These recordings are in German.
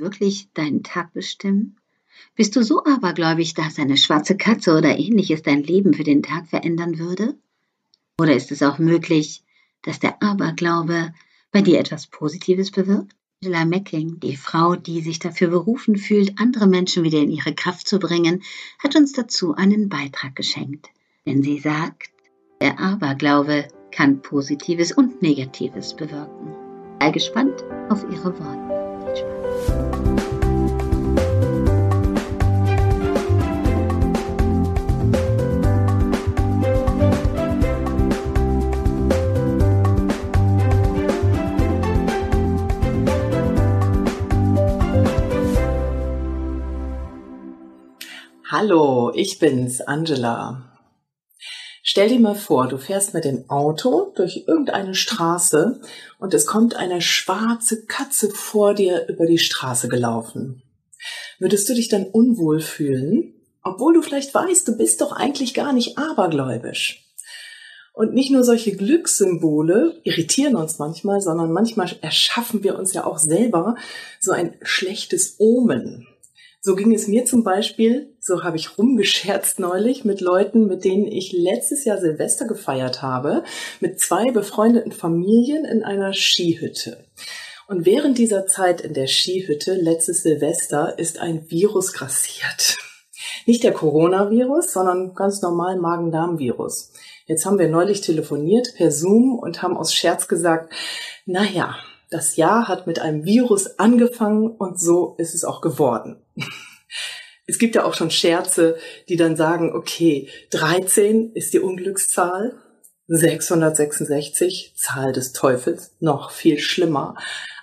wirklich deinen Tag bestimmen? Bist du so abergläubig, dass eine schwarze Katze oder ähnliches dein Leben für den Tag verändern würde? Oder ist es auch möglich, dass der Aberglaube bei dir etwas Positives bewirkt? Angela Mecking, die Frau, die sich dafür berufen fühlt, andere Menschen wieder in ihre Kraft zu bringen, hat uns dazu einen Beitrag geschenkt. Denn sie sagt, der Aberglaube kann Positives und Negatives bewirken. Sei gespannt auf ihre Worte. Hallo, ich bin's, Angela. Stell dir mal vor, du fährst mit dem Auto durch irgendeine Straße und es kommt eine schwarze Katze vor dir über die Straße gelaufen. Würdest du dich dann unwohl fühlen, obwohl du vielleicht weißt, du bist doch eigentlich gar nicht abergläubisch? Und nicht nur solche Glückssymbole irritieren uns manchmal, sondern manchmal erschaffen wir uns ja auch selber so ein schlechtes Omen. So ging es mir zum Beispiel, so habe ich rumgescherzt neulich mit Leuten, mit denen ich letztes Jahr Silvester gefeiert habe, mit zwei befreundeten Familien in einer Skihütte. Und während dieser Zeit in der Skihütte, letztes Silvester, ist ein Virus grassiert. Nicht der Coronavirus, sondern ganz normal Magen-Darm-Virus. Jetzt haben wir neulich telefoniert per Zoom und haben aus Scherz gesagt, naja, das Jahr hat mit einem Virus angefangen und so ist es auch geworden. Es gibt ja auch schon Scherze, die dann sagen, okay, 13 ist die Unglückszahl, 666, Zahl des Teufels, noch viel schlimmer.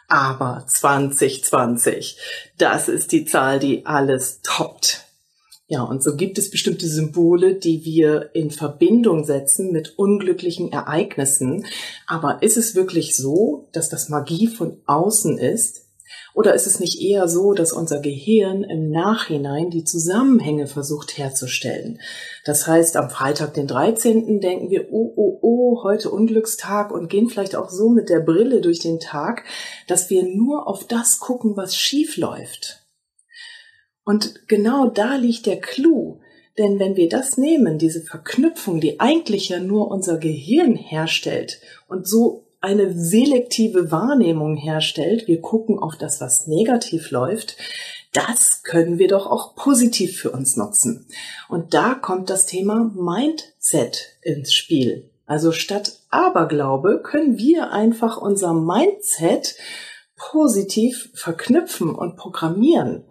Aber 2020, das ist die Zahl, die alles toppt. Ja, und so gibt es bestimmte Symbole, die wir in Verbindung setzen mit unglücklichen Ereignissen. Aber ist es wirklich so, dass das Magie von außen ist? Oder ist es nicht eher so, dass unser Gehirn im Nachhinein die Zusammenhänge versucht herzustellen? Das heißt, am Freitag, den 13. denken wir, oh, oh, oh, heute Unglückstag und gehen vielleicht auch so mit der Brille durch den Tag, dass wir nur auf das gucken, was schief läuft. Und genau da liegt der Clou. Denn wenn wir das nehmen, diese Verknüpfung, die eigentlich ja nur unser Gehirn herstellt und so eine selektive Wahrnehmung herstellt, wir gucken auf das, was negativ läuft, das können wir doch auch positiv für uns nutzen. Und da kommt das Thema Mindset ins Spiel. Also statt Aberglaube können wir einfach unser Mindset positiv verknüpfen und programmieren.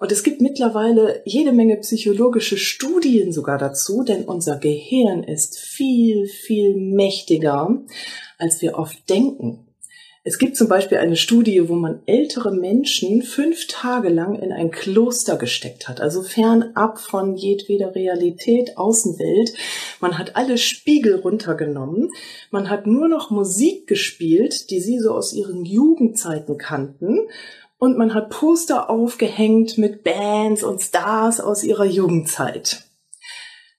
Und es gibt mittlerweile jede Menge psychologische Studien sogar dazu, denn unser Gehirn ist viel, viel mächtiger, als wir oft denken. Es gibt zum Beispiel eine Studie, wo man ältere Menschen fünf Tage lang in ein Kloster gesteckt hat, also fernab von jedweder Realität, Außenwelt. Man hat alle Spiegel runtergenommen, man hat nur noch Musik gespielt, die sie so aus ihren Jugendzeiten kannten, und man hat Poster aufgehängt mit Bands und Stars aus ihrer Jugendzeit.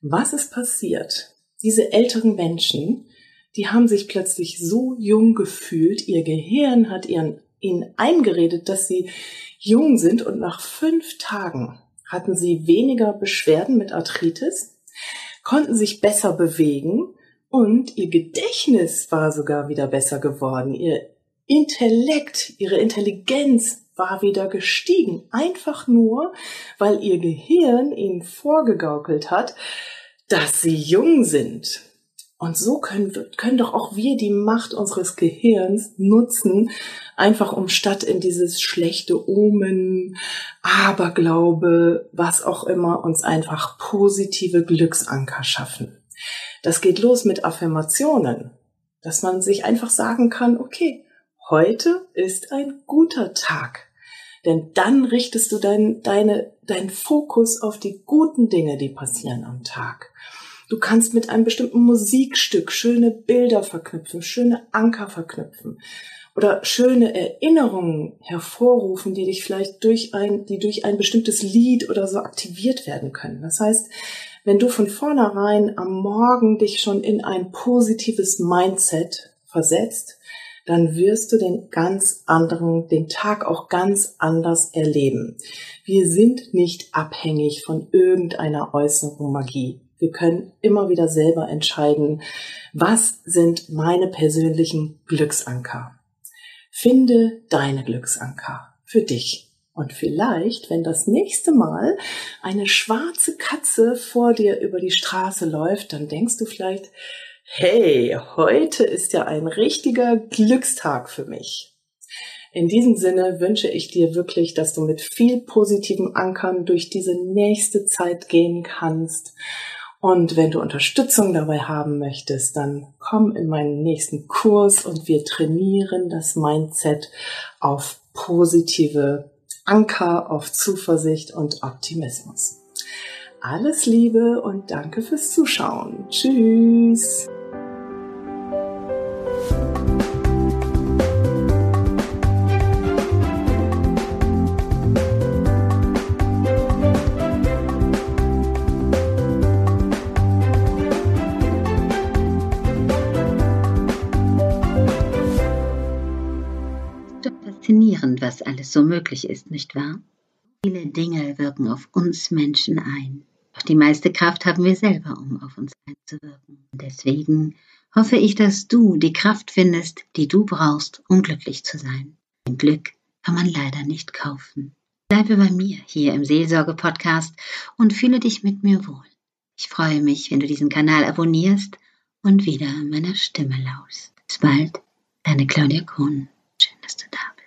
Was ist passiert? Diese älteren Menschen die haben sich plötzlich so jung gefühlt, ihr Gehirn hat ihren, ihnen eingeredet, dass sie jung sind und nach fünf Tagen hatten sie weniger Beschwerden mit Arthritis, konnten sich besser bewegen und ihr Gedächtnis war sogar wieder besser geworden. Ihr Intellekt, ihre Intelligenz war wieder gestiegen. Einfach nur, weil ihr Gehirn ihnen vorgegaukelt hat, dass sie jung sind. Und so können, können doch auch wir die Macht unseres Gehirns nutzen, einfach um statt in dieses schlechte Omen, Aberglaube, was auch immer, uns einfach positive Glücksanker schaffen. Das geht los mit Affirmationen, dass man sich einfach sagen kann, okay, heute ist ein guter Tag. Denn dann richtest du dein, deine, deinen Fokus auf die guten Dinge, die passieren am Tag. Du kannst mit einem bestimmten Musikstück schöne Bilder verknüpfen, schöne Anker verknüpfen oder schöne Erinnerungen hervorrufen, die dich vielleicht durch ein, die durch ein bestimmtes Lied oder so aktiviert werden können. Das heißt, wenn du von vornherein am Morgen dich schon in ein positives Mindset versetzt, dann wirst du den ganz anderen, den Tag auch ganz anders erleben. Wir sind nicht abhängig von irgendeiner äußeren Magie. Wir können immer wieder selber entscheiden, was sind meine persönlichen Glücksanker. Finde deine Glücksanker für dich. Und vielleicht, wenn das nächste Mal eine schwarze Katze vor dir über die Straße läuft, dann denkst du vielleicht, hey, heute ist ja ein richtiger Glückstag für mich. In diesem Sinne wünsche ich dir wirklich, dass du mit viel positiven Ankern durch diese nächste Zeit gehen kannst. Und wenn du Unterstützung dabei haben möchtest, dann komm in meinen nächsten Kurs und wir trainieren das Mindset auf positive Anker auf Zuversicht und Optimismus. Alles Liebe und danke fürs Zuschauen. Tschüss. Was alles so möglich ist, nicht wahr? Viele Dinge wirken auf uns Menschen ein. Doch die meiste Kraft haben wir selber, um auf uns einzuwirken. Deswegen hoffe ich, dass du die Kraft findest, die du brauchst, um glücklich zu sein. Ein Glück kann man leider nicht kaufen. Bleibe bei mir hier im Seelsorge-Podcast und fühle dich mit mir wohl. Ich freue mich, wenn du diesen Kanal abonnierst und wieder meiner Stimme lauschst. Bis bald, deine Claudia Kohn. Schön, dass du da bist.